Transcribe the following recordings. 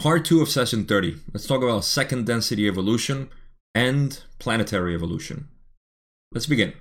Part 2 of session 30. Let's talk about second density evolution and planetary evolution. Let's begin.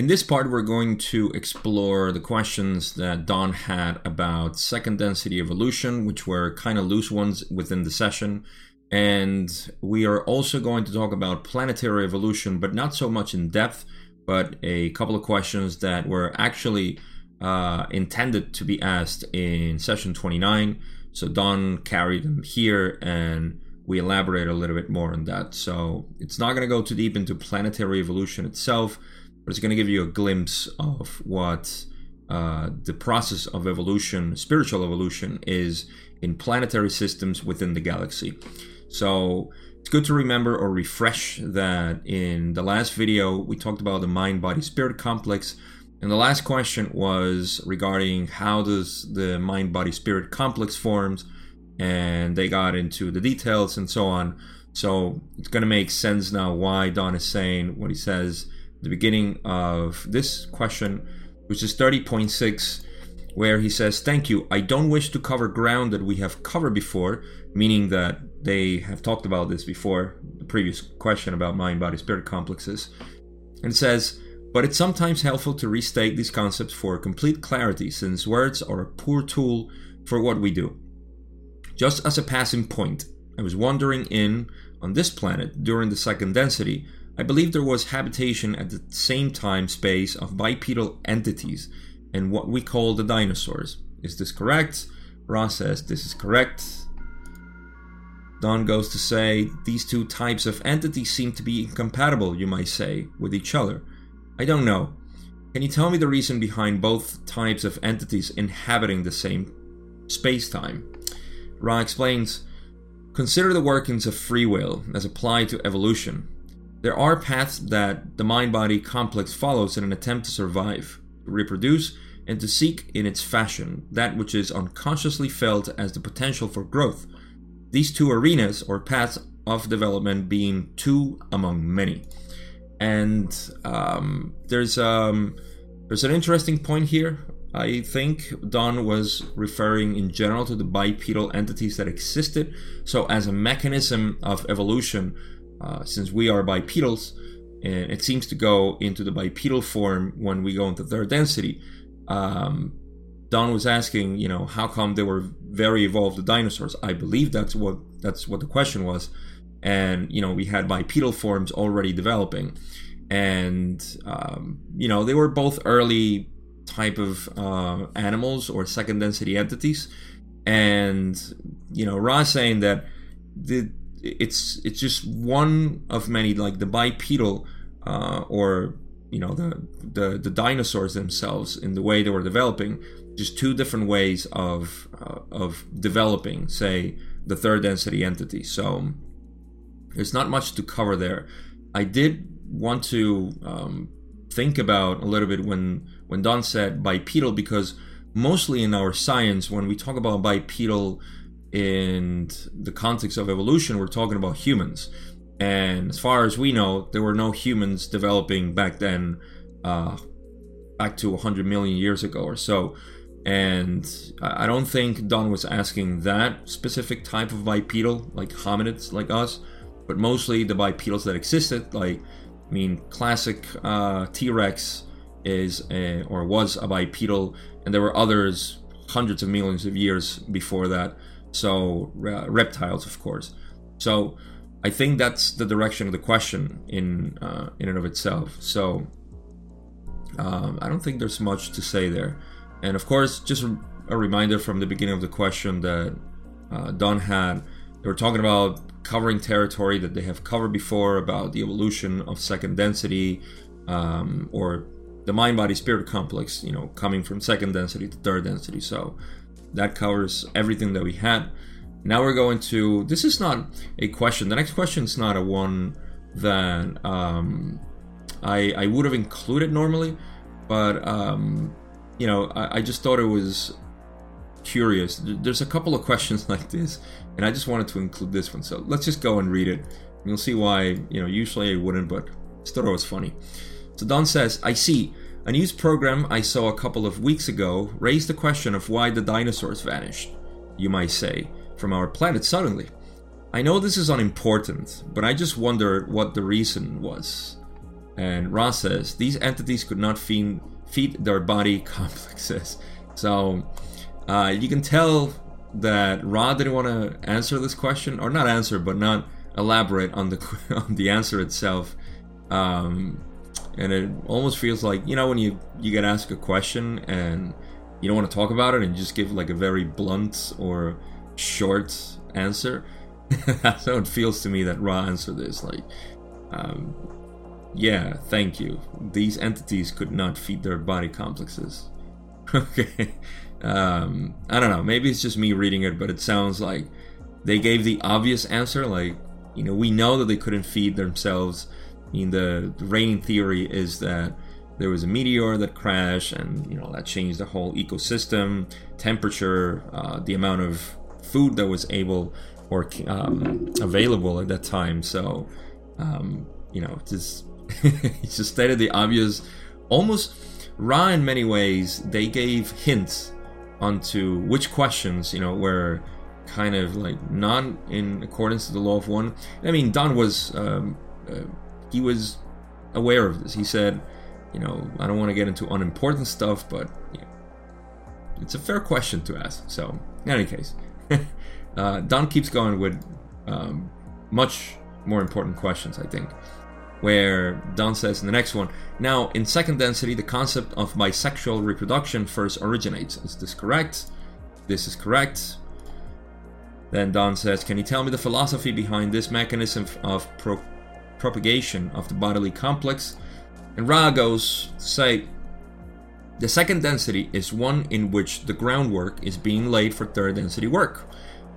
In this part, we're going to explore the questions that Don had about second density evolution, which were kind of loose ones within the session. And we are also going to talk about planetary evolution, but not so much in depth, but a couple of questions that were actually uh, intended to be asked in session 29. So Don carried them here and we elaborate a little bit more on that. So it's not going to go too deep into planetary evolution itself but it's going to give you a glimpse of what uh, the process of evolution, spiritual evolution, is in planetary systems within the galaxy. So it's good to remember or refresh that in the last video we talked about the mind body spirit complex and the last question was regarding how does the mind body spirit complex forms and they got into the details and so on so it's going to make sense now why don is saying what he says the beginning of this question, which is 30.6, where he says, Thank you. I don't wish to cover ground that we have covered before, meaning that they have talked about this before, the previous question about mind, body, spirit complexes. And says, but it's sometimes helpful to restate these concepts for complete clarity, since words are a poor tool for what we do. Just as a passing point, I was wandering in on this planet during the second density I believe there was habitation at the same time space of bipedal entities and what we call the dinosaurs. Is this correct? Ra says this is correct. Don goes to say these two types of entities seem to be incompatible, you might say, with each other. I don't know. Can you tell me the reason behind both types of entities inhabiting the same space time? Ra explains Consider the workings of free will as applied to evolution. There are paths that the mind body complex follows in an attempt to survive, reproduce, and to seek in its fashion that which is unconsciously felt as the potential for growth. These two arenas or paths of development being two among many. And um, there's um, there's an interesting point here. I think Don was referring in general to the bipedal entities that existed. So, as a mechanism of evolution, uh, since we are bipedals, and it seems to go into the bipedal form when we go into third density. Um, Don was asking, you know, how come they were very evolved dinosaurs? I believe that's what that's what the question was, and you know, we had bipedal forms already developing, and um, you know, they were both early type of uh, animals or second density entities, and you know, Ra saying that the it's it's just one of many like the bipedal uh, or you know the, the the dinosaurs themselves in the way they were developing just two different ways of uh, of developing say the third density entity. So there's not much to cover there. I did want to um, think about a little bit when when don said bipedal because mostly in our science when we talk about bipedal in the context of evolution, we're talking about humans. And as far as we know, there were no humans developing back then, uh, back to 100 million years ago or so. And I don't think Don was asking that specific type of bipedal, like hominids like us, but mostly the bipedals that existed. Like, I mean, classic uh, T Rex is a, or was a bipedal, and there were others hundreds of millions of years before that so uh, reptiles, of course. So I think that's the direction of the question in uh, in and of itself. So um, I don't think there's much to say there. And of course, just a reminder from the beginning of the question that uh, Don had. They were talking about covering territory that they have covered before about the evolution of second density um, or the mind body spirit complex, you know, coming from second density to third density. So that covers everything that we had. Now we're going to. This is not a question. The next question is not a one that um, I I would have included normally, but um, you know I, I just thought it was curious. There's a couple of questions like this, and I just wanted to include this one. So let's just go and read it. You'll see why, you know, usually I wouldn't, but I thought it was funny. So Don says, I see. A news program I saw a couple of weeks ago raised the question of why the dinosaurs vanished, you might say, from our planet suddenly. I know this is unimportant, but I just wonder what the reason was. And Ra says, these entities could not feed, feed their body complexes. So uh, you can tell that Ra didn't want to answer this question, or not answer, but not elaborate on the on the answer itself. Um, and it almost feels like you know when you you get asked a question and you don't want to talk about it and just give like a very blunt or short answer. That's how it feels to me that Ra answered this. Like, um, yeah, thank you. These entities could not feed their body complexes. okay. Um, I don't know. Maybe it's just me reading it, but it sounds like they gave the obvious answer. Like, you know, we know that they couldn't feed themselves. Mean, the, reigning theory is that there was a meteor that crashed, and you know that changed the whole ecosystem, temperature, uh, the amount of food that was able or um, available at that time. So, um, you know, just he just stated the obvious, almost Ra in many ways. They gave hints onto which questions you know were kind of like not in accordance to the law of one. I mean, Don was um, uh, he was aware of this. He said, you know, I don't want to get into unimportant stuff, but you know, it's a fair question to ask. So, in any case, uh, Don keeps going with um, much more important questions, I think. Where Don says in the next one, now in second density, the concept of bisexual reproduction first originates. Is this correct? This is correct. Then Don says, Can you tell me the philosophy behind this mechanism of pro- propagation of the bodily complex? And Ra goes to say, The second density is one in which the groundwork is being laid for third density work.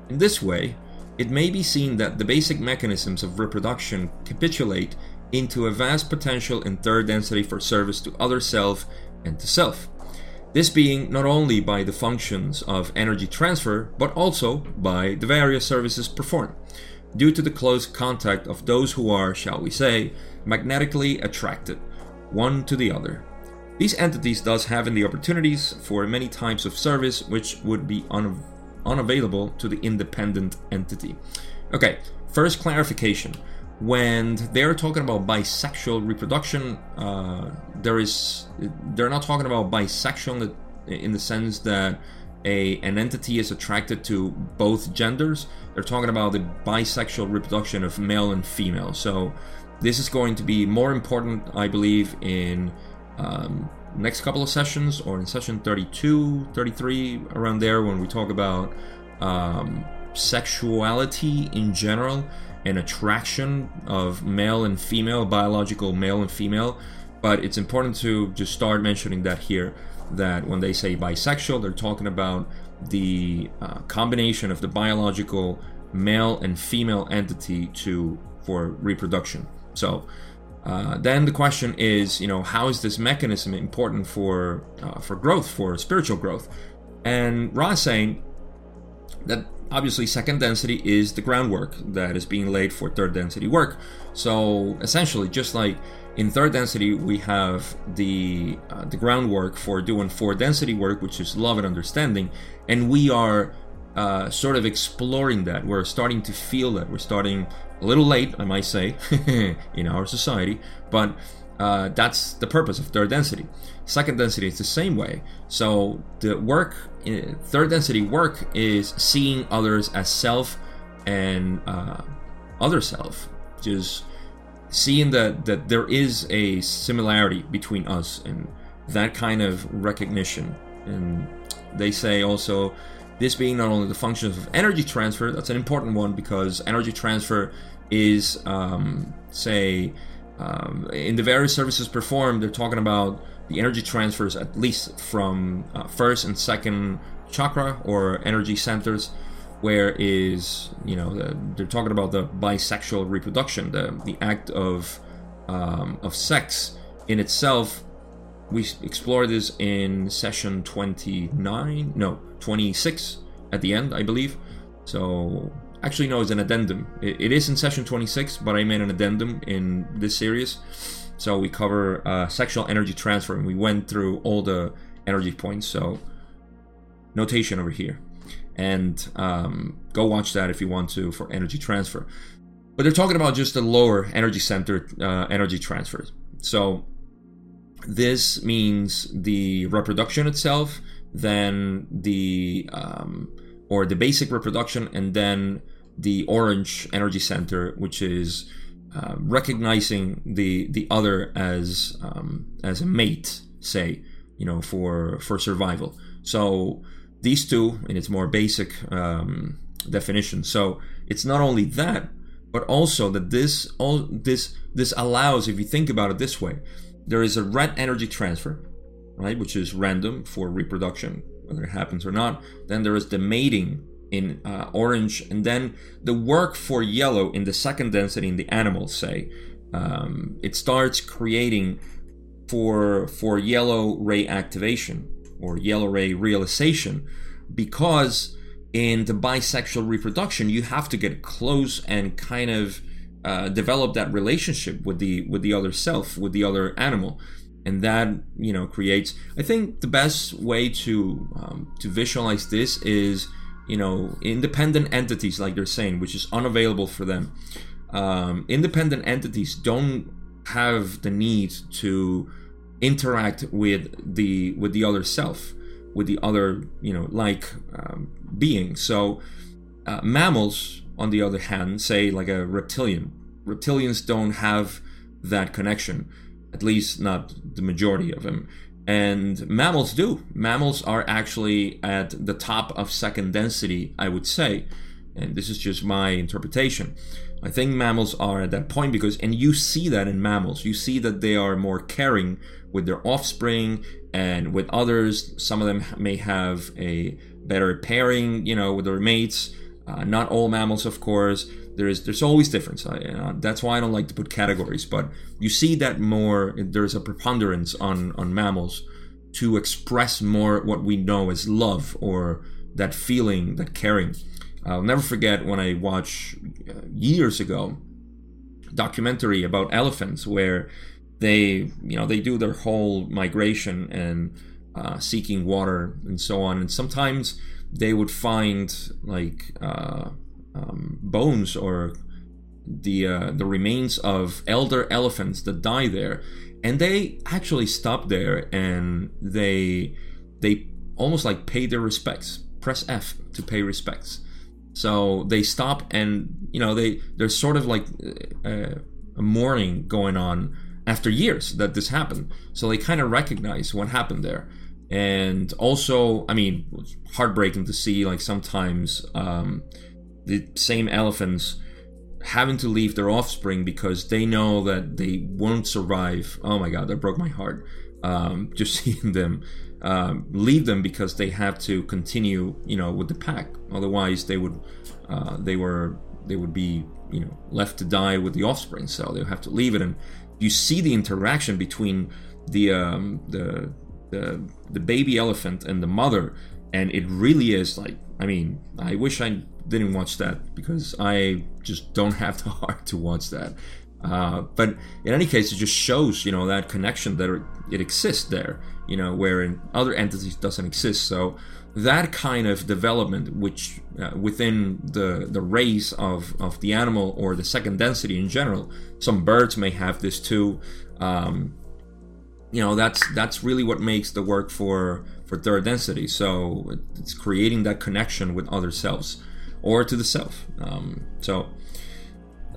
In this way, it may be seen that the basic mechanisms of reproduction capitulate into a vast potential in third density for service to other self and to self. This being not only by the functions of energy transfer, but also by the various services performed, due to the close contact of those who are, shall we say, magnetically attracted, one to the other. These entities thus having the opportunities for many types of service which would be un- unavailable to the independent entity. Okay, first clarification. When they're talking about bisexual reproduction, uh, there is they're not talking about bisexual in the sense that a an entity is attracted to both genders. They're talking about the bisexual reproduction of male and female. So this is going to be more important, I believe, in um, next couple of sessions or in session 32, 33, around there when we talk about um, sexuality in general and attraction of male and female, biological male and female. But it's important to just start mentioning that here that when they say bisexual, they're talking about the uh, combination of the biological male and female entity to for reproduction. So uh, then the question is, you know, how is this mechanism important for uh, for growth, for spiritual growth? And Ra saying that obviously second density is the groundwork that is being laid for third density work. So essentially, just like in third density, we have the uh, the groundwork for doing four density work, which is love and understanding, and we are uh, sort of exploring that. We're starting to feel that. We're starting a little late, I might say, in our society, but uh, that's the purpose of third density. Second density is the same way. So the work, uh, third density work is seeing others as self and uh, other self, just seeing that that there is a similarity between us and that kind of recognition. And they say also this being not only the functions of energy transfer, that's an important one because energy transfer is, um, say, um, in the various services performed, they're talking about the energy transfers at least from uh, first and second chakra or energy centers, where is you know the, they're talking about the bisexual reproduction, the the act of um, of sex in itself we explore this in session 29, no, 26 at the end, I believe. So actually, no, it's an addendum. it, it is in session 26, but I made an addendum in this series. So we cover uh, sexual energy transfer, and we went through all the energy points. So notation over here, and um, go watch that if you want to for energy transfer. But they're talking about just the lower energy center uh, energy transfers. So this means the reproduction itself, then the um, or the basic reproduction, and then the orange energy center, which is uh, recognizing the the other as um, as a mate, say, you know, for for survival. So these two, in its more basic um, definition. So it's not only that, but also that this all this this allows, if you think about it this way, there is a red energy transfer, right, which is random for reproduction, whether it happens or not. Then there is the mating in uh, orange, and then the work for yellow in the second density in the animals. Say um, it starts creating for for yellow ray activation or yellow ray realization because in the bisexual reproduction you have to get close and kind of uh, develop that relationship with the with the other self with the other animal. And that you know creates i think the best way to um, to visualize this is you know independent entities like they're saying which is unavailable for them. Um, independent entities don't have the need to interact with the with the other self with the other you know like um, being. So uh, mammals on the other hand say like a reptilian reptilians don't have that connection at least not the majority of them. And mammals do. Mammals are actually at the top of second density i would say. And this is just my interpretation. I think mammals are at that point because and you see that in mammals. You see that they are more caring with their offspring and with others. Some of them may have a better pairing you know with their mates. Uh, not all mammals of course. There's there's always difference. I, uh, that's why i don't like to put categories but you see that more there's a preponderance on on mammals to express more what we know as love or that feeling that caring. I'll never forget when i watched uh, years ago documentary about elephants where they you know they do their whole migration and uh, seeking water and so on and sometimes they would find like uh, um, bones or the uh, the remains of elder elephants that die there, and they actually stop there and they they almost like pay their respects. Press F to pay respects. So they stop and you know they there's sort of like a, a mourning going on after years that this happened. So they kind of recognize what happened there. And also, I mean, heartbreaking to see like sometimes um, the same elephants having to leave their offspring because they know that they won't survive. Oh my god, that broke my heart. Um, just seeing them um, leave them because they have to continue, you know, with the pack. Otherwise, they would uh, they were they would be you know left to die with the offspring. So they have to leave it, and you see the interaction between the um, the the the baby elephant and the mother, and it really is like I mean I wish I didn't watch that because I just don't have the heart to watch that. Uh, but in any case, it just shows you know that connection that it exists there, you know, where in other entities doesn't exist. So that kind of development, which uh, within the the race of of the animal or the second density in general, some birds may have this too. Um, you know, that's that's really what makes the work for for third density. So it's creating that connection with other selves or to the self. Um, so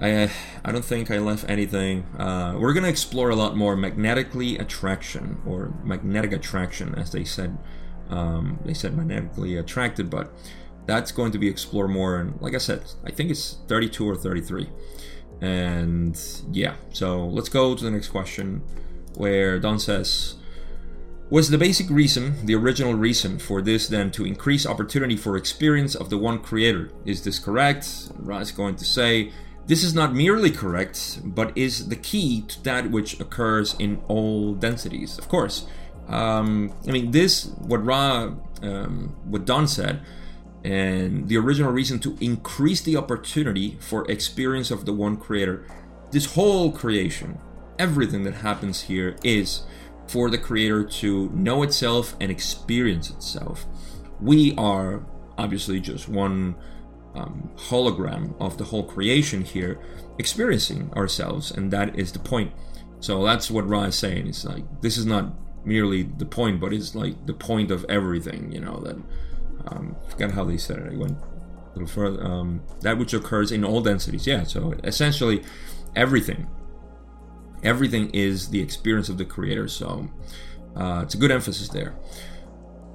I I don't think I left anything. Uh, we're gonna explore a lot more magnetically attraction or magnetic attraction, as they said. Um, they said magnetically attracted, but that's going to be explored more. And like I said, I think it's 32 or 33. And yeah, so let's go to the next question, where Don says. Was the basic reason, the original reason for this then to increase opportunity for experience of the one creator? Is this correct? Ra is going to say, this is not merely correct, but is the key to that which occurs in all densities. Of course, Um, I mean, this what Ra, um, what Don said, and the original reason to increase the opportunity for experience of the one creator. This whole creation, everything that happens here is for the creator to know itself and experience itself. We are obviously just one um, hologram of the whole creation here, experiencing ourselves, and that is the point. So that's what Ra is saying. It's like this is not merely the point, but it's like the point of everything. You know that. Um, I forgot how they said it. I went a little further. Um, that which occurs in all densities. Yeah. So essentially, everything. Everything is the experience of the creator. So uh, it's a good emphasis there.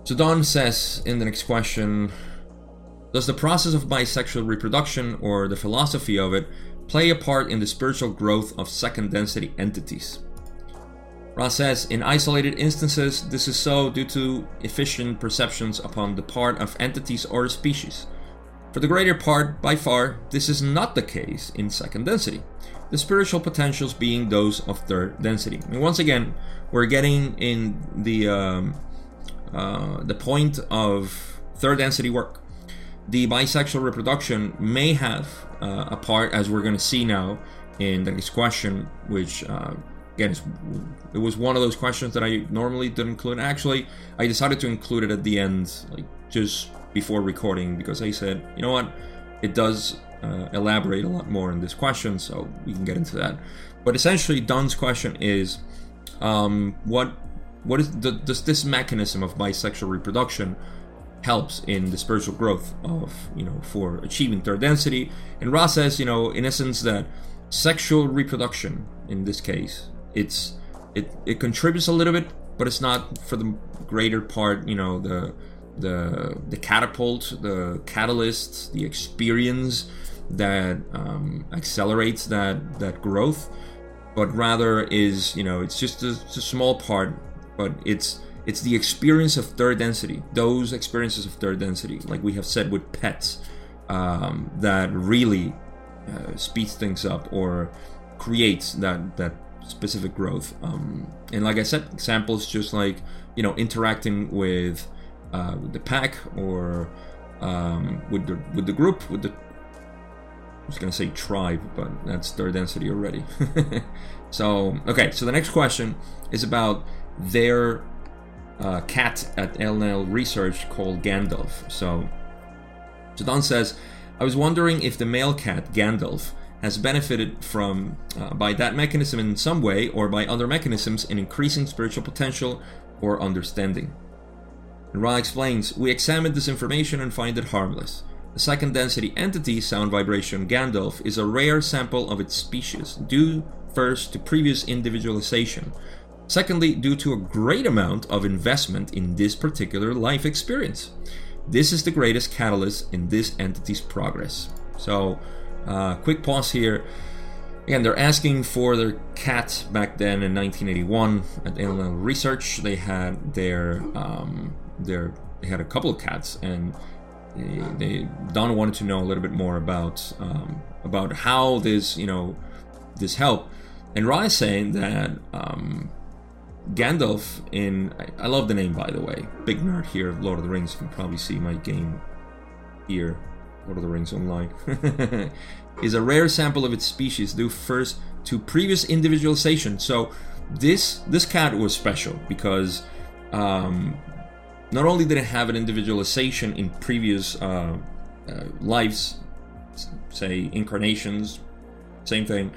So Don says in the next question Does the process of bisexual reproduction or the philosophy of it play a part in the spiritual growth of second density entities? Ra says, in isolated instances, this is so due to efficient perceptions upon the part of entities or species. For the greater part, by far, this is not the case in second density, the spiritual potentials being those of third density. And once again, we're getting in the um, uh, the point of third density work the bisexual reproduction may have uh, a part, as we're going to see now in the next question, which uh, again, it was one of those questions that I normally didn't include. Actually, I decided to include it at the end, like just before recording, because I said, you know what, it does uh, elaborate a lot more in this question, so we can get into that. But essentially, Don's question is, um, what what is the, does this mechanism of bisexual reproduction helps in the spiritual growth of you know for achieving third density and Ra says you know in essence that sexual reproduction in this case it's it, it contributes a little bit but it's not for the greater part you know the the the catapult the catalyst the experience that um, accelerates that that growth but rather is you know it's just a, it's a small part but it's it's the experience of third density, those experiences of third density, like we have said with pets, um, that really uh, speeds things up or creates that that specific growth. Um, and like I said, examples just like you know interacting with uh, with the pack or um, with the with the group with the I was gonna say tribe, but that's their density already. so okay, so the next question is about their uh, cat at LNL Research called Gandalf. So, Don says, I was wondering if the male cat, Gandalf, has benefited from uh, by that mechanism in some way or by other mechanisms in increasing spiritual potential or understanding. And Ra explains, we examined this information and find it harmless. The second density entity, sound vibration Gandalf, is a rare sample of its species, due first to previous individualization, Secondly, due to a great amount of investment in this particular life experience. This is the greatest catalyst in this entity's progress. So, uh, quick pause here. Again, they're asking for their cat back then in 1981 at LNL Research. They had their um, their they had a couple of cats, and they, they Don wanted to know a little bit more about um, about how this you know this helped. And Ra is saying that um, Gandalf in I love the name by the way. Big nerd here Lord of the Rings. You can probably see my game here. Lord of the Rings Online is a rare sample of its species due first to previous individualization. So this this cat was special because um, not only did it have an individualization in previous uh, uh, lives, say incarnations, same thing,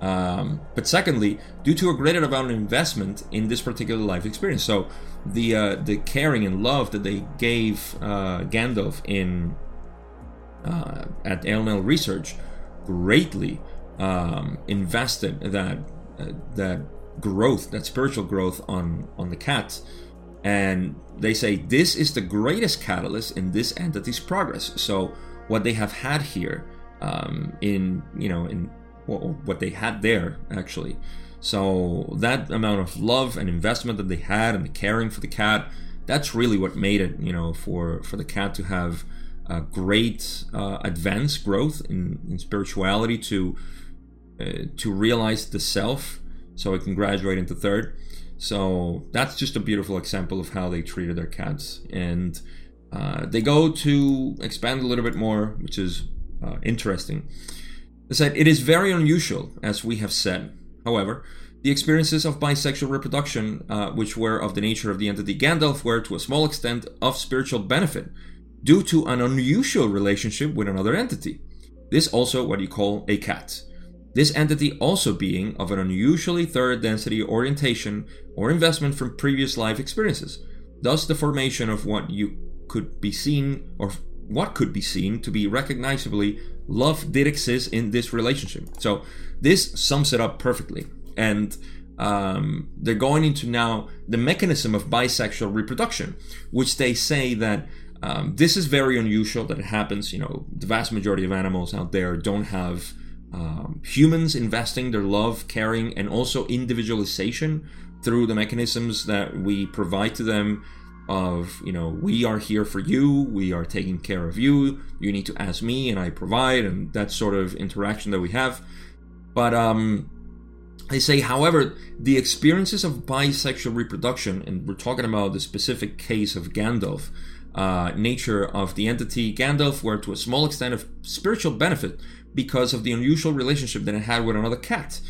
um, but secondly, due to a greater amount of investment in this particular life experience, so the uh, the caring and love that they gave uh, Gandalf in uh, at LNL Research greatly um, invested that uh, that growth, that spiritual growth on on the cat, and they say this is the greatest catalyst in this entity's progress. So what they have had here um, in you know in what they had there actually. So that amount of love and investment that they had and the caring for the cat, that's really what made it, you know, for for the cat to have great uh, advanced growth in, in spirituality to uh, to realize the self, so it can graduate into third. So that's just a beautiful example of how they treated their cats. And uh, they go to expand a little bit more, which is uh, interesting. They said, It is very unusual, as we have said. However, the experiences of bisexual reproduction, uh, which were of the nature of the entity Gandalf, were to a small extent of spiritual benefit due to an unusual relationship with another entity. This also what you call a cat. This entity also being of an unusually third density orientation or investment from previous life experiences. Thus, the formation of what you could be seen or what could be seen to be recognizably love did exist in this relationship. So, this sums it up perfectly. And um, they're going into now the mechanism of bisexual reproduction, which they say that um, this is very unusual that it happens. You know, the vast majority of animals out there don't have um, humans investing their love, caring, and also individualization through the mechanisms that we provide to them of you know we are here for you we are taking care of you you need to ask me and i provide and that sort of interaction that we have but um they say however the experiences of bisexual reproduction and we're talking about the specific case of gandalf uh, nature of the entity gandalf were to a small extent of spiritual benefit because of the unusual relationship that it had with another cat.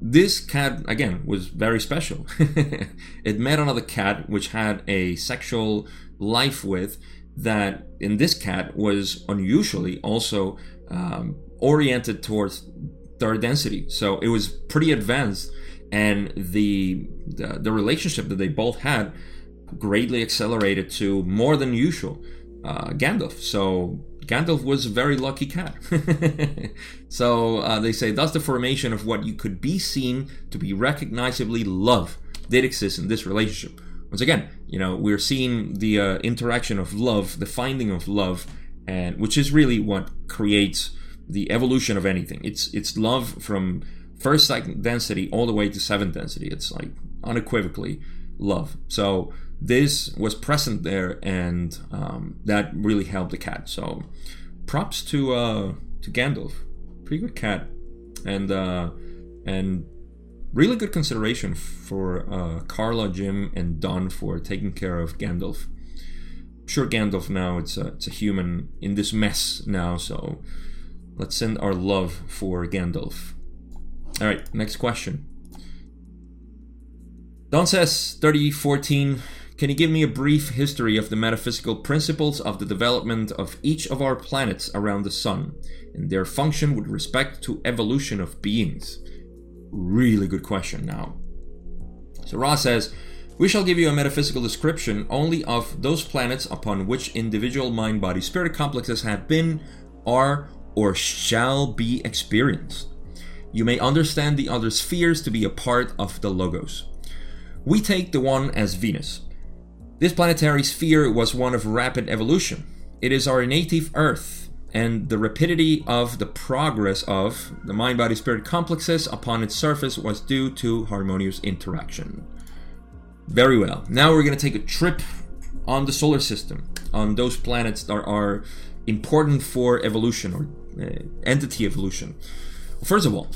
This cat, again, was very special. it met another cat which had a sexual life with that, in this cat, was unusually also um, oriented towards third density. So it was pretty advanced, and the, the the relationship that they both had greatly accelerated to more than usual. Uh, Gandalf. So Gandalf was a very lucky cat. so uh, they say thus the formation of what you could be seen to be recognizably love did exist in this relationship. Once again, you know, we're seeing the uh, interaction of love, the finding of love, and which is really what creates the evolution of anything. It's it's love from first density all the way to seventh density. It's like unequivocally love. So this was present there, and um, that really helped the cat. So, props to uh, to Gandalf, pretty good cat, and uh, and really good consideration for uh, Carla, Jim, and Don for taking care of Gandalf. I'm sure Gandalf now it's a it's a human in this mess now, so let's send our love for Gandalf. All right, next question. Don says 3014 can you give me a brief history of the metaphysical principles of the development of each of our planets around the Sun and their function with respect to evolution of beings? Really good question now. So Ra says, we shall give you a metaphysical description only of those planets upon which individual mind body spirit complexes have been, are, or shall be experienced. You may understand the other spheres to be a part of the Logos. We take the one as Venus, this planetary sphere was one of rapid evolution. It is our native Earth, and the rapidity of the progress of the mind body spirit complexes upon its surface was due to harmonious interaction. Very well. Now we're going to take a trip on the solar system, on those planets that are important for evolution or uh, entity evolution. First of all,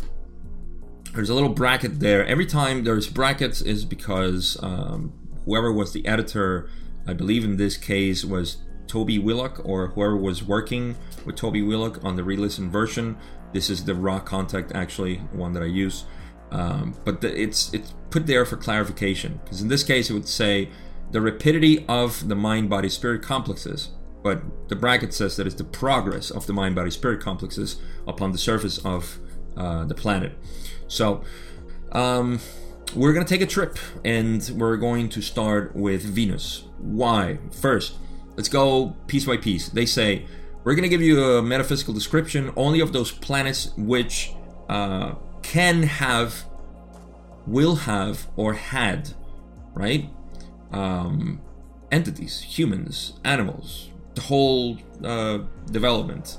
there's a little bracket there. Every time there's brackets is because um, whoever was the editor, I believe in this case was Tobey Wheelock or whoever was working with Tobey Wheelock on the re-listen version. This is the Ra Contact actually one that I use, um, but the, it's it's put there for clarification because in this case it would say the rapidity of the mind body spirit complexes, but the bracket says that it's the progress of the mind body spirit complexes upon the surface of uh, the planet. So. Um, we're going to take a trip and we're going to start with Venus. Why? First, let's go piece by piece. They say, we're going to give you a metaphysical description only of those planets which uh, can have, will have, or had, right? Um, entities, humans, animals, the whole uh, development.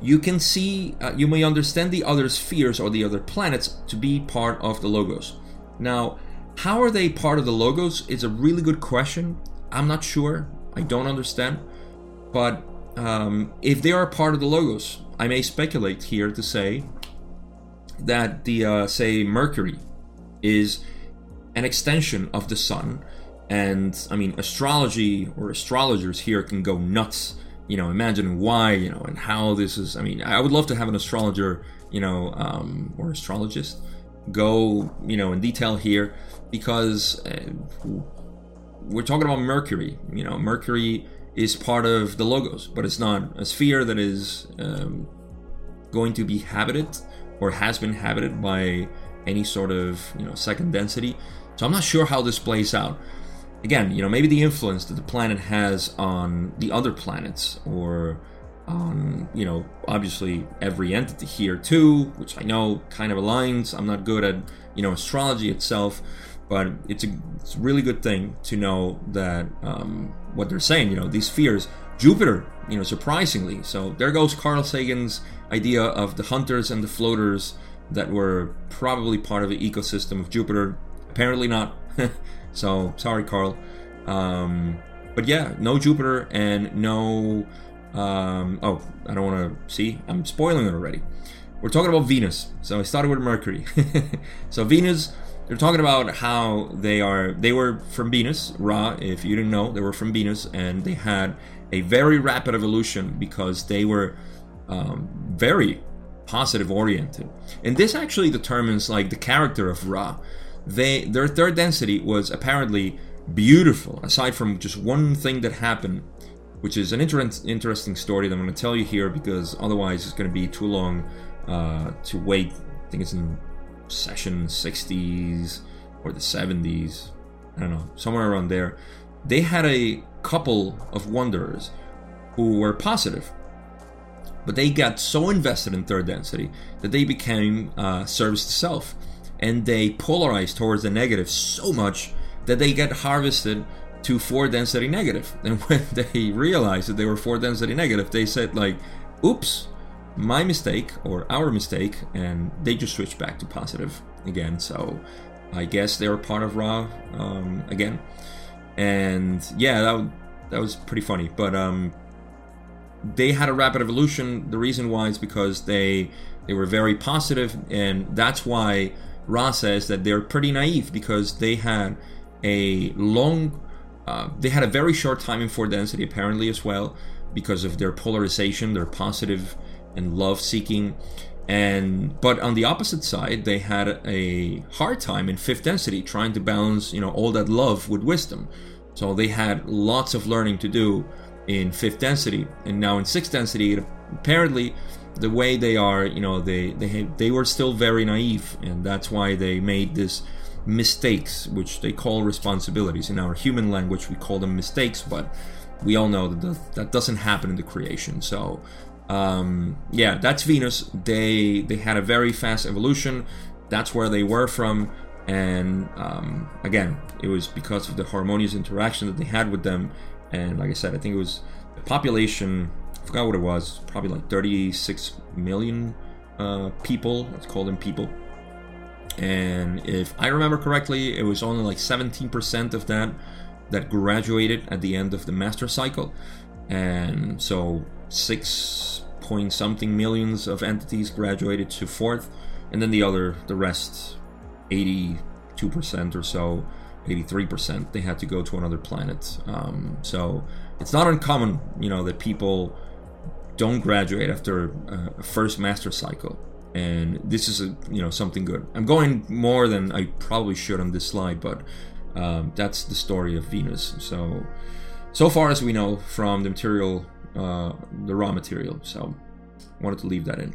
You can see, uh, you may understand the other spheres or the other planets to be part of the logos. Now, how are they part of the logos is a really good question. I'm not sure. I don't understand. But um, if they are part of the logos, I may speculate here to say that the uh, say Mercury is an extension of the sun. And I mean, astrology or astrologers here can go nuts, you know, imagining why, you know, and how this is. I mean, I would love to have an astrologer, you know, um, or astrologist go, you know, in detail here because uh, we're talking about Mercury. You know, Mercury is part of the logos, but it's not a sphere that is um, going to be habited or has been habited by any sort of you know second density. So I'm not sure how this plays out. Again, you know, maybe the influence that the planet has on the other planets or on, you know, obviously every entity here too, which I know kind of aligns. I'm not good at, you know, astrology itself, but it's a, it's a really good thing to know that um, what they're saying, you know, these fears. Jupiter, you know, surprisingly. So there goes Carl Sagan's idea of the hunters and the floaters that were probably part of the ecosystem of Jupiter. Apparently not. so sorry, Carl. Um, but yeah, no Jupiter and no. Um, oh, I don't want to see. I'm spoiling it already. We're talking about Venus. So I started with Mercury. so Venus, they're talking about how they are. They were from Venus, Ra. If you didn't know, they were from Venus, and they had a very rapid evolution because they were um, very positive oriented. And this actually determines like the character of Ra. They their third density was apparently beautiful, aside from just one thing that happened, which is an inter- interesting story that I'm going to tell you here because otherwise it's going to be too long uh, to wait. I think it's in session 60s or the 70s. I don't know, somewhere around there. They had a couple of wanderers who were positive but they got so invested in third density that they became uh, service to self. And they polarized towards the negative so much that they get harvested to four density negative. And when they realized that they were four density negative, they said like, oops, my mistake or our mistake, and they just switched back to positive again. So I guess they were part of Ra um, again. And yeah, that, that was pretty funny. But um, they had a rapid evolution. The reason why is because they they were very positive, and that's why Ra says that they're pretty naive because they had a long, uh, they had a very short time in four density apparently as well because of their polarization, their positive and love seeking. And but on the opposite side, they had a hard time in fifth density trying to balance, you know, all that love with wisdom. So they had lots of learning to do in fifth density, and now in sixth density, apparently the way they are, you know, they they they were still very naive, and that's why they made this mistakes, which they call responsibilities. In our human language, we call them mistakes, but we all know that that doesn't happen in the creation. So, um, yeah, that's Venus. They they had a very fast evolution. That's where they were from, and um, again, it was because of the harmonious interaction that they had with them and like I said, I think it was the population. I forgot what it was. Probably like 36 million uh, people. Let's call them people. And if I remember correctly, it was only like 17% of that that graduated at the end of the master cycle. And so six point something millions of entities graduated to fourth, and then the other, the rest, 82% or so 83%, they had to go to another planet. Um, so it's not uncommon, you know, that people don't graduate after a first master cycle. And this is, a, you know, something good. I'm going more than I probably should on this slide, but um, that's the story of Venus. So, so far as we know from the material, uh, the Ra material. So, wanted to leave that in.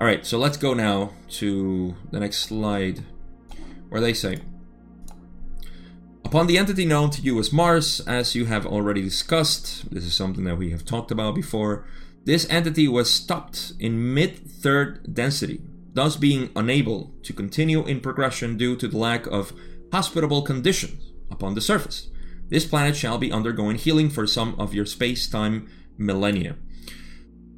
All right, so let's go now to the next slide, where they say Upon the entity known to you as Mars, as you have already discussed, this is something that we have talked about before, this entity was stopped in mid third density, thus being unable to continue in progression due to the lack of hospitable conditions upon the surface. This planet shall be undergoing healing for some of your space time millennia.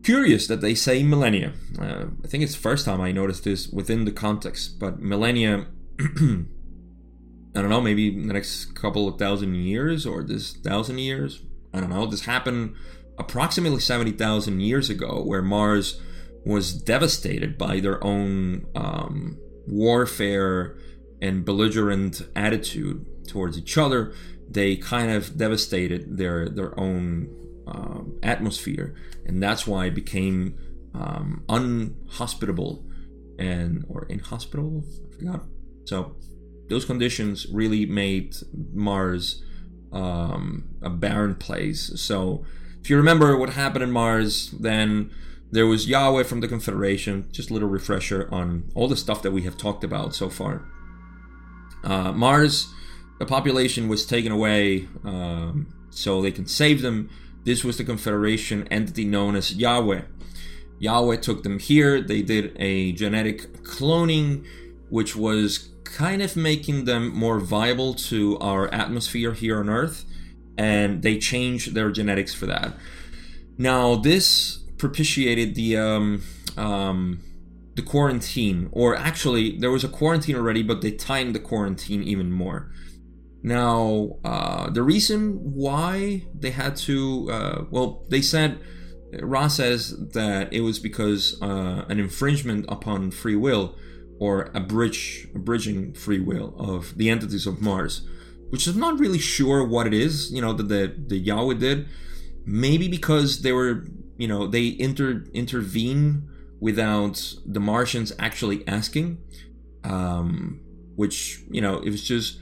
Curious that they say millennia. Uh, I think it's the first time I noticed this within the context, but millennia I don't know, maybe the next couple of thousand years or this thousand years. I don't know. This happened approximately 70,000 years ago, where Mars was devastated by their own um, warfare and belligerent attitude towards each other, they kind of devastated their their own um, atmosphere, and that's why it became um, unhospitable and or inhospitable. I forgot. So those conditions really made Mars um, a barren place. So if you remember what happened in Mars, then there was Yahweh from the Confederation. Just a little refresher on all the stuff that we have talked about so far. Uh, Mars, the population was taken away um, so they can save them. This was the Confederation entity known as Yahweh. Yahweh took them here. They did a genetic cloning, which was kind of making them more viable to our atmosphere here on Earth, and they changed their genetics for that. Now, this propitiated the um, um, the quarantine, or actually, there was a quarantine already, but they timed the quarantine even more. Now, uh, the reason why they had to, uh, well, they said, Ra says that it was because uh, an infringement upon free will or a bridge, abridging free will of the entities of Mars, which I'm not really sure what it is, you know, that the, the Yahweh did. Maybe because they were, you know, they inter intervene without the Martians actually asking, um, which, you know, it was just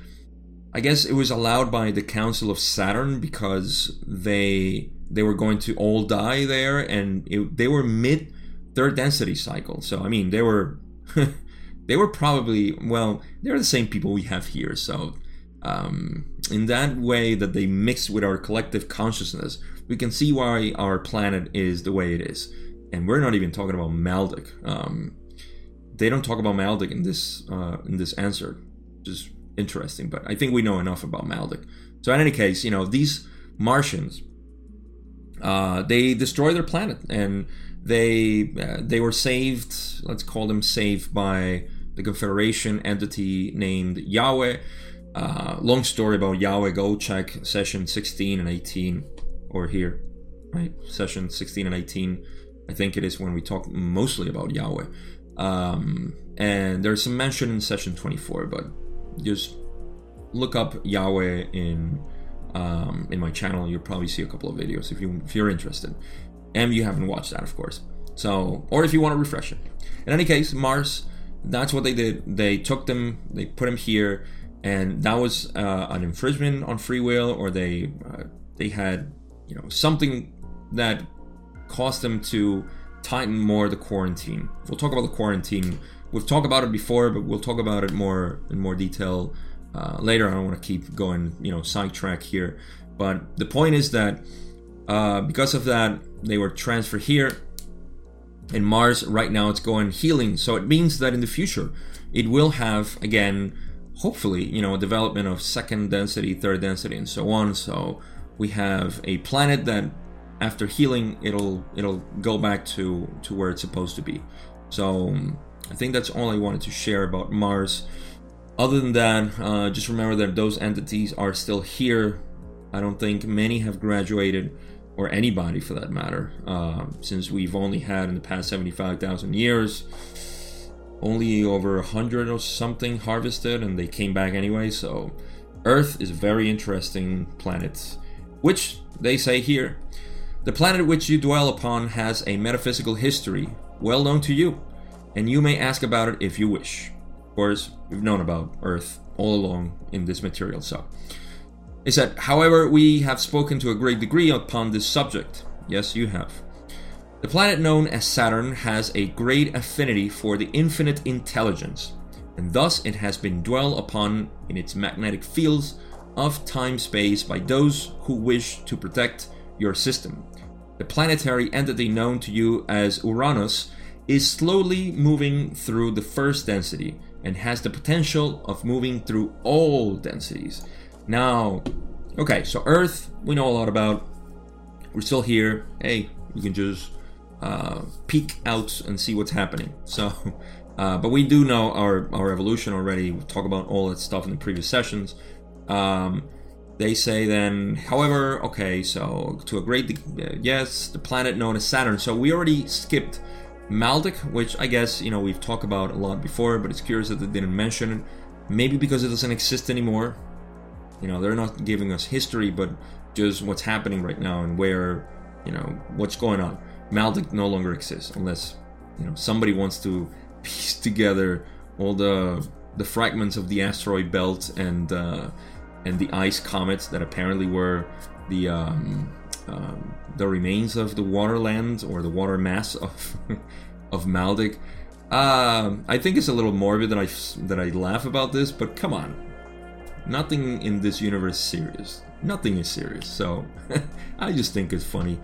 I guess it was allowed by the Council of Saturn because they they were going to all die there, and it, they were mid third density cycle. So I mean, they were they were probably well, they're the same people we have here. So um, in that way, that they mix with our collective consciousness, we can see why our planet is the way it is. And we're not even talking about Maldek. Um, they don't talk about Maldek in this uh, in this answer. Just interesting, but I think we know enough about Maldek. So in any case, you know these Martians, uh, they destroy their planet, and they uh, they were saved. Let's call them saved by the Confederation entity named Yahweh. Uh, long story about Yahweh. Go check session 16 and 18, or here, right? Session 16 and 18. I think it is when we talk mostly about Yahweh. Um, and there's some mention in session 24, but just look up Yahweh in um, in my channel. You'll probably see a couple of videos if you if you're interested, and you haven't watched that, of course. So, or if you want to refresh it. In any case, Mars. That's what they did. They took them. They put them here, and that was uh, an infringement on free will, or they uh, they had you know something that caused them to tighten more the quarantine. We'll talk about the quarantine we've talked about it before, but we'll talk about it more in more detail uh, later. I don't want to keep going, you know, sidetrack here. But the point is that uh, because of that, they were transferred here. In Mars, right now, it's going healing. So it means that in the future, it will have, again, hopefully, you know, a development of second density, third density, and so on. So we have a planet that after healing it'll it'll go back to to where it's supposed to be so I think that's all I wanted to share about Mars. Other than that, uh, just remember that those entities are still here. I don't think many have graduated, or anybody for that matter, uh, since we've only had in the past 75,000 years only over a 100 or something harvested, and they came back anyway. So, Earth is a very interesting planet, which they say here. The planet which you dwell upon has a metaphysical history well known to you and you may ask about it if you wish. Of course, we've known about Earth all along in this material, so. He said, however, we have spoken to a great degree upon this subject. Yes, you have. The planet known as Saturn has a great affinity for the infinite intelligence, and thus it has been dwelled upon in its magnetic fields of time space by those who wish to protect your system. The planetary entity known to you as Uranus is slowly moving through the first density and has the potential of moving through all densities. Now, okay, so Earth, we know a lot about. We're still here. Hey, you can just uh, peek out and see what's happening. So, uh, but we do know our, our evolution already. We talk about all that stuff in the previous sessions. Um, they say then, however, okay, so to a great, uh, yes, the planet known as Saturn. So we already skipped Maldek, which I guess you know we've talked about a lot before, but it's curious that they didn't mention it. maybe because it doesn't exist anymore. You know, they're not giving us history, but just what's happening right now and where, you know, what's going on. Maldek no longer exists unless, you know, somebody wants to piece together all the the fragments of the asteroid belt and uh, and the ice comets that apparently were the um, um, the remains of the waterland or the water mass of of Maldek. Uh, I think it's a little morbid that I that I laugh about this, but come on, nothing in this universe is serious. Nothing is serious. So I just think it's funny,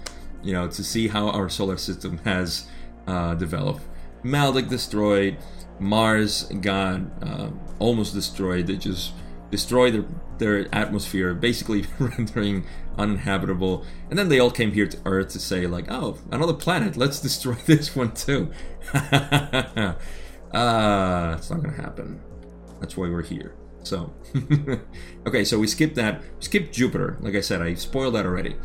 you know, to see how our solar system has uh, developed. Maldek destroyed, Mars got uh, almost destroyed. They just destroyed their, their atmosphere, basically rendering uninhabitable. And then they all came here to Earth to say, like, oh, another planet, let's destroy this one too. uh, it's not gonna happen. That's why we're here. So, okay, so we skip that. Skip Jupiter. Like I said, I spoiled that already.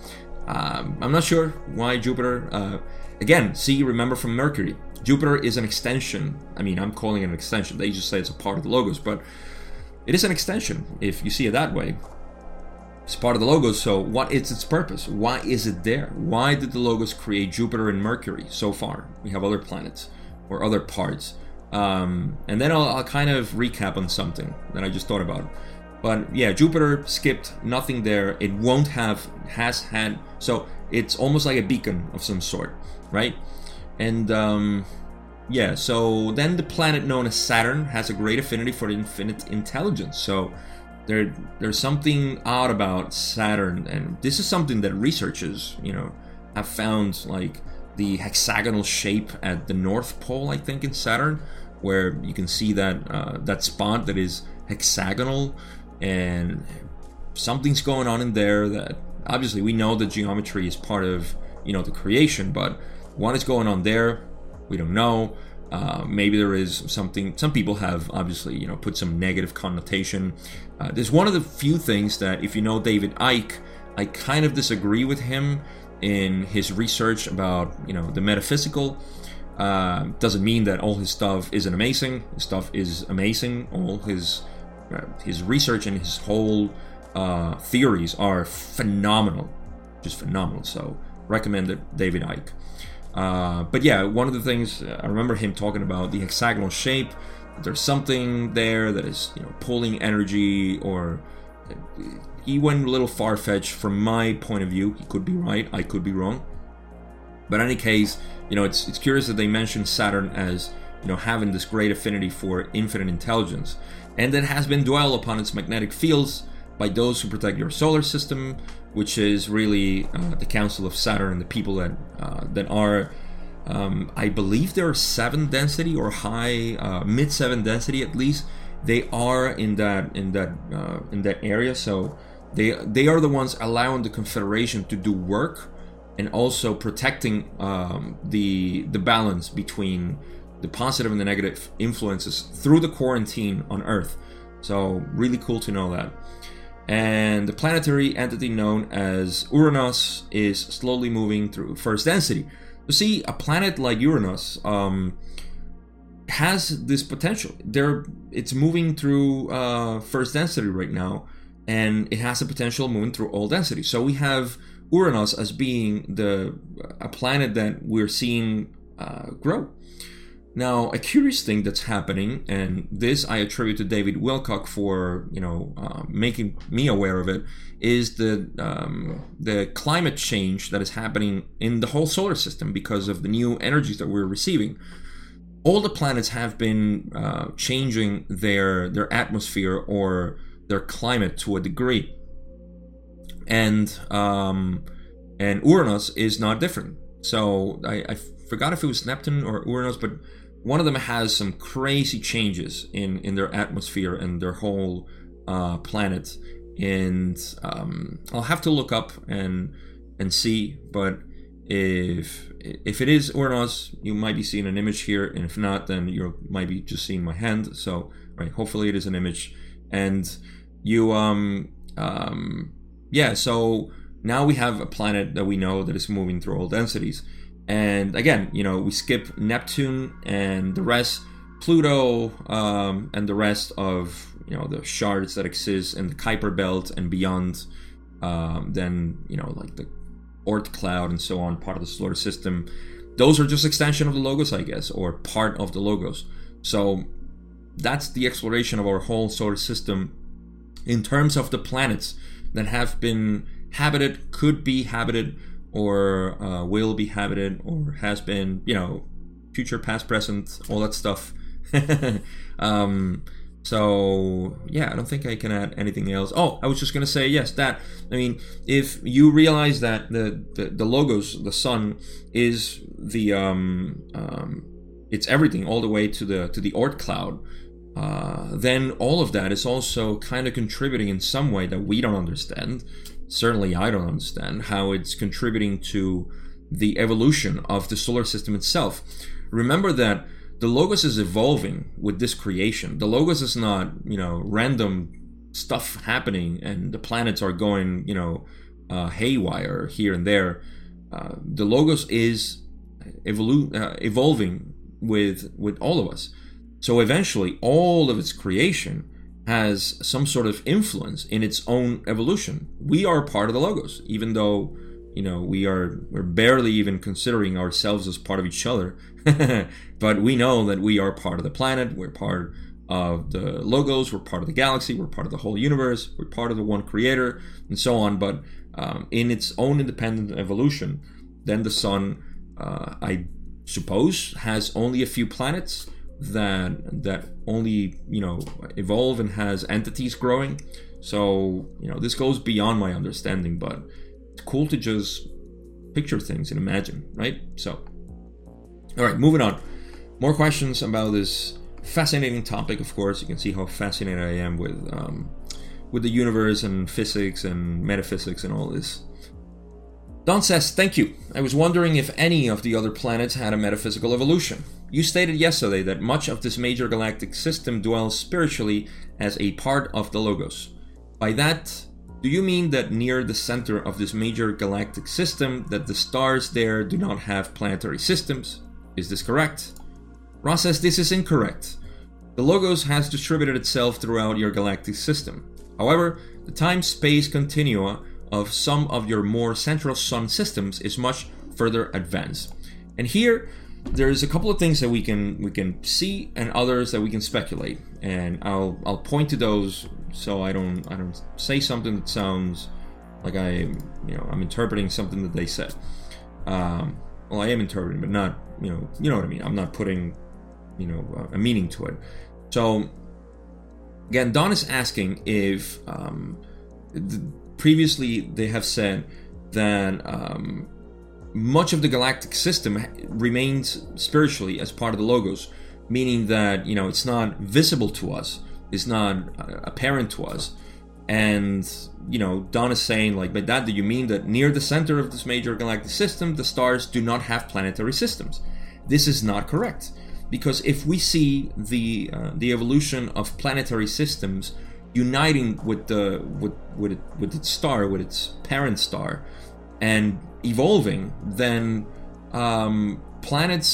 Um, I'm not sure why Jupiter. Uh, again, see, remember from Mercury. Jupiter is an extension. I mean, I'm calling it an extension. They just say it's a part of the logos, but it is an extension if you see it that way. It's part of the logos. So, what is its purpose? Why is it there? Why did the logos create Jupiter and Mercury so far? We have other planets or other parts. Um, and then I'll, I'll, kind of recap on something that I just thought about. But yeah, Jupiter skipped nothing there. It won't have, has had, so it's almost like a beacon of some sort, right? And um, yeah, so then the planet known as Saturn has a great affinity for infinite intelligence. So there, there's something odd about Saturn, and this is something that researchers, you know, have found like the hexagonal shape at the North Pole, I think, in Saturn, where you can see that uh, that spot that is hexagonal, and something's going on in there that obviously we know that geometry is part of you know the creation, but what is going on there? We don't know. Uh, maybe there is something. Some people have obviously, you know, put some negative connotation. Uh, there's one of the few things that, if you know David Icke, I kind of disagree with him in his research about, you know, the metaphysical. Uh, doesn't mean that all his stuff isn't amazing. His stuff is amazing. All his uh, his research and his whole uh, theories are phenomenal, just phenomenal. So recommend it, David Icke. Uh, but yeah, one of the things uh, I remember him talking about the hexagonal shape. There's something there that is you know pulling energy, or uh, he went a little far fetched from my point of view. He could be right, I could be wrong. But in any case, you know it's it's curious that they mention Saturn as you know having this great affinity for infinite intelligence, and that has been dwelled upon its magnetic fields by those who protect your solar system, which is really uh, the Council of Saturn the people that uh, that are. Um, I believe they are seven density or high, uh, mid seven density at least. They are in that in that uh, in that area, so they they are the ones allowing the Confederation to do work and also protecting um, the the balance between the positive and the negative influences through the quarantine on Earth. So really cool to know that and the planetary entity known as Uranus is slowly moving through first density. You see, a planet like Uranus um, has this potential. There, it's moving through uh, first density right now, and it has a potential moving through all density. So we have Uranus as being the a planet that we're seeing uh, grow. Now, a curious thing that's happening, and this I attribute to David Wilcock for you know uh, making me aware of it, is the um, the climate change that is happening in the whole solar system because of the new energies that we're receiving. All the planets have been uh, changing their their atmosphere or their climate to a degree, and um, and Uranus is not different. So I, I forgot if it was Neptune or Uranus, but one of them has some crazy changes in in their atmosphere and their whole uh, planet. And um, I'll have to look up and and see but if if it is Uranus you might be seeing an image here and if not then you might be just seeing my hand. So right hopefully it is an image. And you um um yeah so now we have a planet that we know that is moving through all densities and again, you know, we skip Neptune and the rest, Pluto um, and the rest of you know the shards that exist in the Kuiper belt and beyond. Um, then you know like the Oort cloud and so on, part of the solar system. Those are just extension of the logos, I guess, or part of the logos. So that's the exploration of our whole solar system in terms of the planets that have been habited, could be habited, or uh, will be habited, or has been, you know, future, past, present, all that stuff. um, so yeah, I don't think I can add anything else. Oh, I was just gonna say yes. That I mean, if you realize that the the, the logos, the sun, is the um, um, it's everything all the way to the to the Oort cloud. Uh, then all of that is also kind of contributing in some way that we don't understand. Certainly, I don't understand how it's contributing to the evolution of the solar system itself. Remember that the logos is evolving with this creation. The logos is not, you know, random stuff happening and the planets are going, you know, uh, haywire here and there. Uh, the logos is evolu- uh, evolving with with all of us. So eventually, all of its creation has some sort of influence in its own evolution. We are part of the logos, even though you know we are we're barely even considering ourselves as part of each other. But we know that we are part of the planet we're part of the logos we're part of the galaxy we're part of the whole universe we're part of the one creator and so on. But um, in its own independent evolution then the sun uh, i suppose has only a few planets that that only you know evolve and has entities growing so you know this goes beyond my understanding but it's cool to just picture things and imagine, right? So, all right, moving on. More questions about this fascinating topic. Of course, you can see how fascinated I am with um, with the universe and physics and metaphysics and all this. Don says, Thank you. I was wondering if any of the other planets had a metaphysical evolution. You stated yesterday that much of this major galactic system dwells spiritually as a part of the Logos. By that, do you mean that near the center of this major galactic system that the stars there do not have planetary systems? Is this correct? Ra says this is incorrect. The Logos has distributed itself throughout your galactic system. However, the time-space continua of some of your more central sun systems is much further advanced. And here there's a couple of things that we can we can see and others that we can speculate and I'll I'll point to those so I don't I don't say something that sounds like I you know I'm interpreting something that they said. Um, well, I am interpreting, but not you know you know what I mean. I'm not putting you know a meaning to it. So again, Don is asking if um, previously they have said that um, much of the galactic system remains spiritually as part of the logos, meaning that you know it's not visible to us it's not uh, apparent to us. And you know, Don is saying like, by that, do you mean that near the center of this major galactic system, the stars do not have planetary systems? This is not correct because if we see the uh, the evolution of planetary systems uniting with the with with, it, with its star, with its parent star, and evolving, then um, planets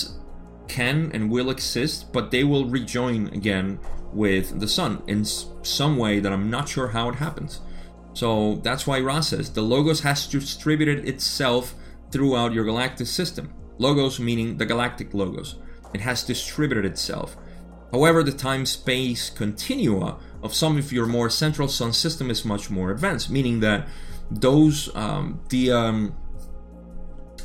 can and will exist, but they will rejoin again with the sun in some way that I'm not sure how it happens. So that's why Ra says the Logos has distributed itself throughout your galactic system. Logos meaning the galactic Logos. It has distributed itself. However, the time space continua of some of your more central sun system is much more advanced, meaning that those, um, the, um,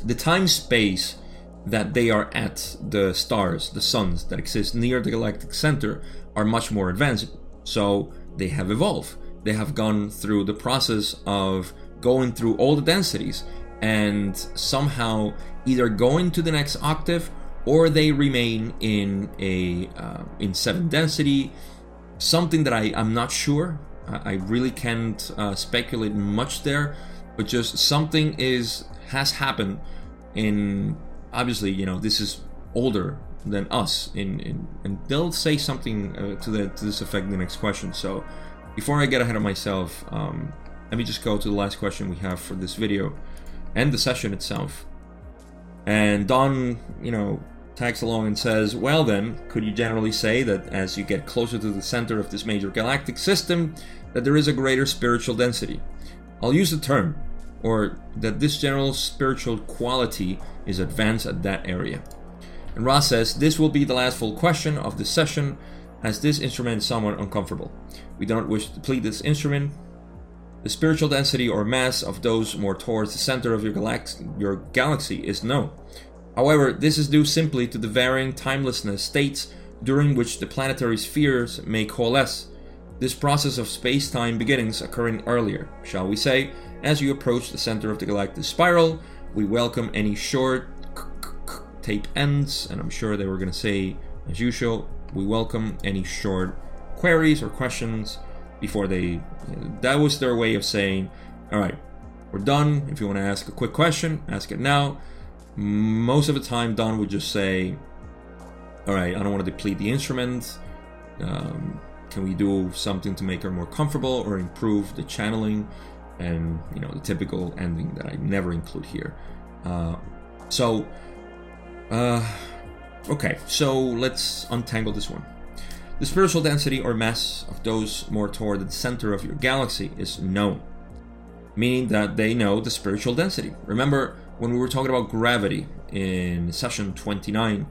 the time space that they are at, the stars, the suns that exist near the galactic center, are much more advanced. So they have evolved. They have gone through the process of going through all the densities and somehow either going to the next octave or they remain in a uh, in seven density. Something that I I'm not sure. I, really can't uh, speculate much there, but just something is has happened in obviously you know this is older than us in, in and they'll say something uh, to the to this effect in the next question so before i get ahead of myself um, let me just go to the last question we have for this video and the session itself and don you know tags along and says, Well, then, could you generally say that as you get closer to the center of this major galactic system, that there is a greater spiritual density? I'll use the term, or that this general spiritual quality is advanced at that area. And Ra says, This will be the last full question of this session, as this instrument is somewhat uncomfortable. We do not wish to deplete this instrument. The spiritual density or mass of those more towards the center of your, galax- your galaxy is known. However, this is due simply to the varying timelessness states during which the planetary spheres may coalesce. This process of space time beginnings occurring earlier, shall we say, as you approach the center of the galactic spiral. We welcome any short tape ends, and I'm sure they were going to say, as usual, we welcome any short queries or questions before they. That was their way of saying, all right, we're done. If you want to ask a quick question, ask it now. Most of the time, Don would just say, all right, I don't want to deplete the instrument. Um, can we do something to make her more comfortable or improve the channeling? And, you know, the typical ending that I never include here. Uh, so, uh, okay, so let's untangle this one. The spiritual density or mass of those more toward the center of your galaxy is known, meaning that they know the spiritual density. Remember when we were talking about gravity in session 29,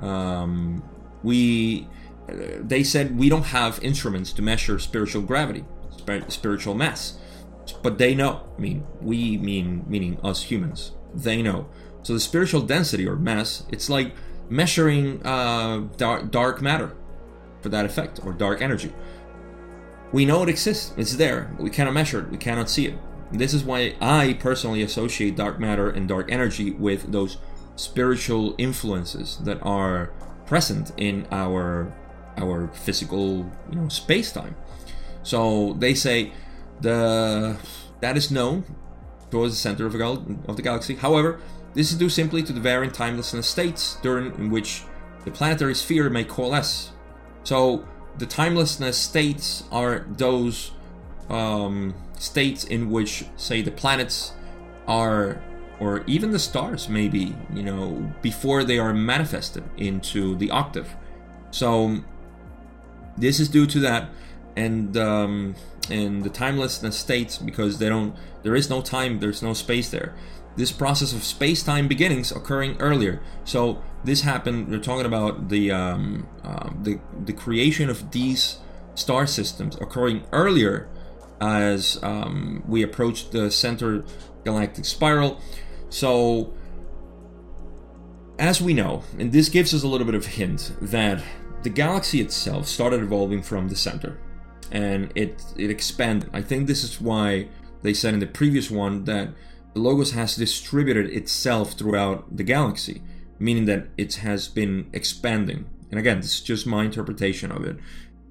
um, we they said we don't have instruments to measure spiritual gravity, spiritual mass, but they know. I mean, we mean meaning us humans. They know. So the spiritual density or mass, it's like measuring uh, dark, dark matter for that effect or dark energy. We know it exists, it's there, but we cannot measure it, we cannot see it. This is why I personally associate dark matter and dark energy with those spiritual influences that are present in our our physical you know space time. So they say the that is known towards the center of the, gal- of the galaxy. However, this is due simply to the varying timelessness states during which the planetary sphere may coalesce. So the timelessness states are those um, states in which, say, the planets are, or even the stars, maybe, you know, before they are manifested into the octave. So this is due to that, and um, and the timelessness states because they don't, there is no time, there's no space there this process of space-time beginnings occurring earlier. So this happened. We're talking about the um, uh, the the creation of these star systems occurring earlier as um, we approach the center galactic spiral. So as we know, and this gives us a little bit of hint that the galaxy itself started evolving from the center, and it it expanded. I think this is why they said in the previous one that the Logos has distributed itself throughout the galaxy, meaning that it has been expanding. And again, this is just my interpretation of it.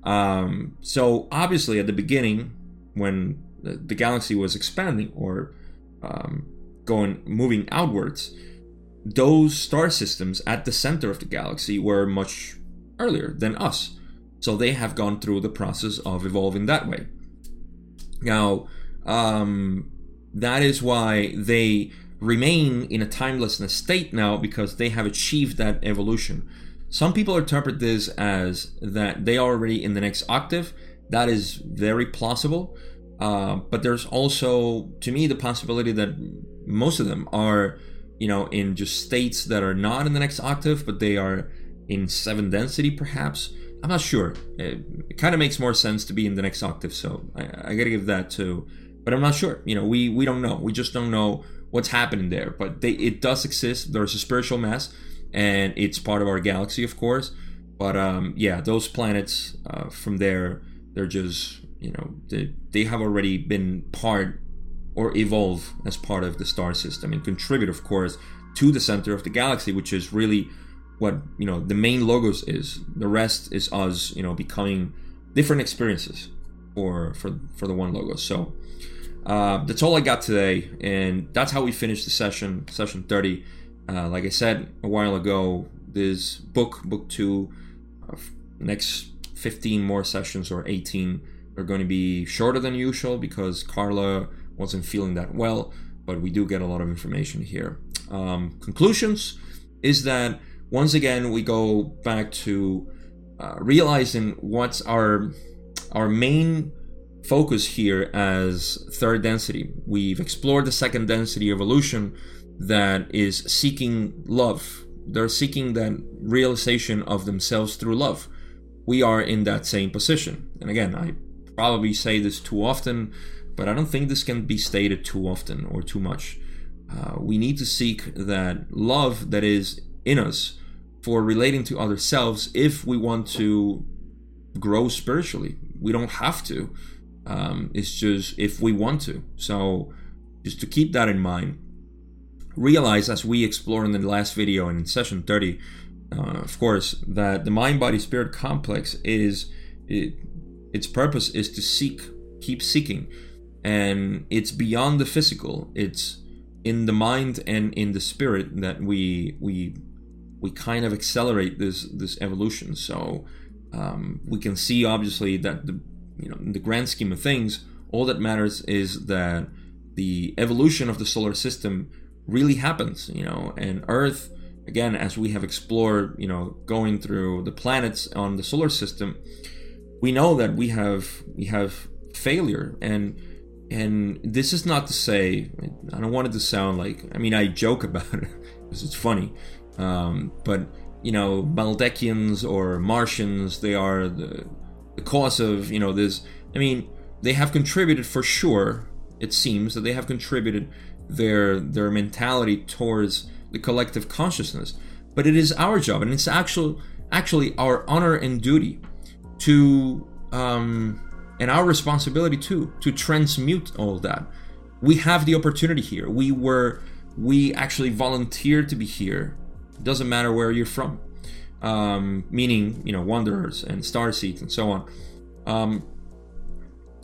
Um, so obviously, at the beginning, when the, the galaxy was expanding or um, going moving outwards, those star systems at the center of the galaxy were much earlier than us. So they have gone through the process of evolving that way. Now, um, that is why they remain in a timelessness state now because they have achieved that evolution. Some people interpret this as that they are already in the next octave. That is very plausible. Uh, but there's also, to me, the possibility that most of them are, you know, in just states that are not in the next octave, but they are in seven density, perhaps. I'm not sure. It, it kind of makes more sense to be in the next octave, so I, I got to give that to but I'm not sure. You know, we we don't know. We just don't know what's happening there. But they, it does exist. There's a spiritual mass, and it's part of our galaxy, of course. But um, yeah, those planets uh, from there, they're just you know they they have already been part or evolve as part of the star system and contribute, of course, to the center of the galaxy, which is really what you know the main logos is. The rest is us, you know, becoming different experiences for for for the one logo. So uh, that's all I got today, and that's how we finished the session, session 30. Uh, like I said a while ago, this book, book two, uh, next 15 more sessions or 18 are going to be shorter than usual because Carla wasn't feeling that well, but we do get a lot of information here. Um, conclusions is that once again, we go back to uh, realizing what's our our main focus here as third density. We've explored the second density evolution that is seeking love. They're seeking that realization of themselves through love. We are in that same position. And again, I probably say this too often, but I don't think this can be stated too often or too much. Uh, we need to seek that love that is in us for relating to other selves if we want to grow spiritually. We don't have to. Um, it's just if we want to. So, just to keep that in mind, realize as we explore in the last video and in session 30, uh, of course, that the mind body spirit complex is it, its purpose is to seek, keep seeking, and it's beyond the physical. It's in the mind and in the spirit that we we we kind of accelerate this this evolution. So um, we can see obviously that the you know in the grand scheme of things, all that matters is that the evolution of the solar system really happens. You know, and Earth again, as we have explored, you know, going through the planets on the solar system, we know that we have we have failure and and this is not to say i don't want it to sound like i mean i joke about it because it's funny um, but you know, Maldekians or Martians, they are the, the cause of you know this. I mean, they have contributed for sure. It seems that they have contributed their their mentality towards the collective consciousness. But it is our job, and it's actual actually our honor and duty to um, and our responsibility too to transmute all that. We have the opportunity here. We were we actually volunteered to be here It doesn't matter where you're from. Um, meaning, you know, wanderers and star seeds and so on. Um,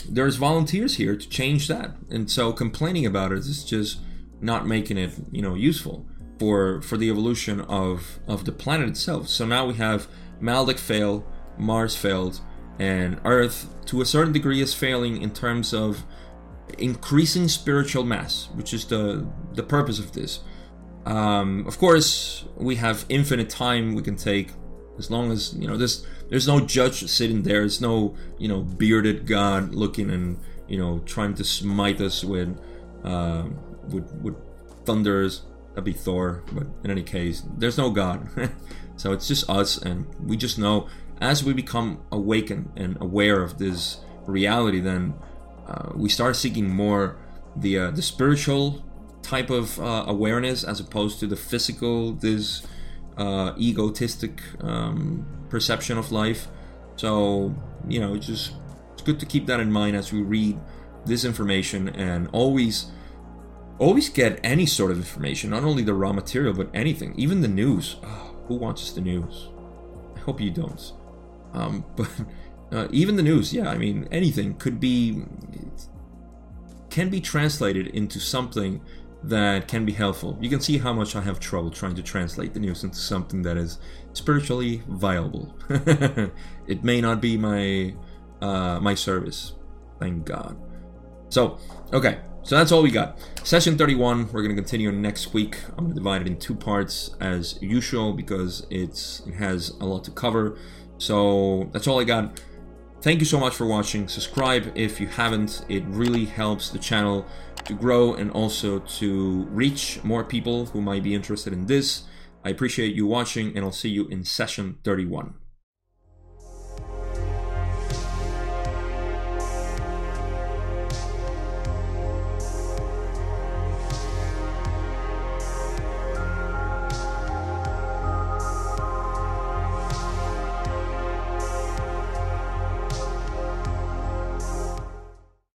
there's volunteers here to change that, and so complaining about it is just not making it, you know, useful for for the evolution of of the planet itself. So now we have Maldek fail, Mars failed, and Earth to a certain degree is failing in terms of increasing spiritual mass, which is the the purpose of this. Um, of course, we have infinite time we can take as long as you know there's there's no judge sitting there. There's no you know bearded god looking and you know trying to smite us with uh, with with thunders. That'd be Thor, but in any case, there's no god. so it's just us, and we just know as we become awakened and aware of this reality, then uh, we start seeking more the uh, the spiritual type of uh, awareness as opposed to the physical, this uh, egotistic um, perception of life. So, you know, it's just it's good to keep that in mind as we read this information and always always get any sort of information, not only the Ra material, but anything, even the news. Oh, who watches the news? I hope you don't. Um, but uh, even the news, yeah, I mean, anything could be can be translated into something that can be helpful. You can see how much I have trouble trying to translate the news into something that is spiritually viable. it may not be my uh, my service, thank God. So, okay, so that's all we got. Session 31, we're going to continue next week. I'm going to divide it in two parts as usual because it's it has a lot to cover. So, that's all I got. Thank you so much for watching. Subscribe if you haven't. It really helps the channel to grow and also to reach more people who might be interested in this. I appreciate you watching and I'll see you in session 31.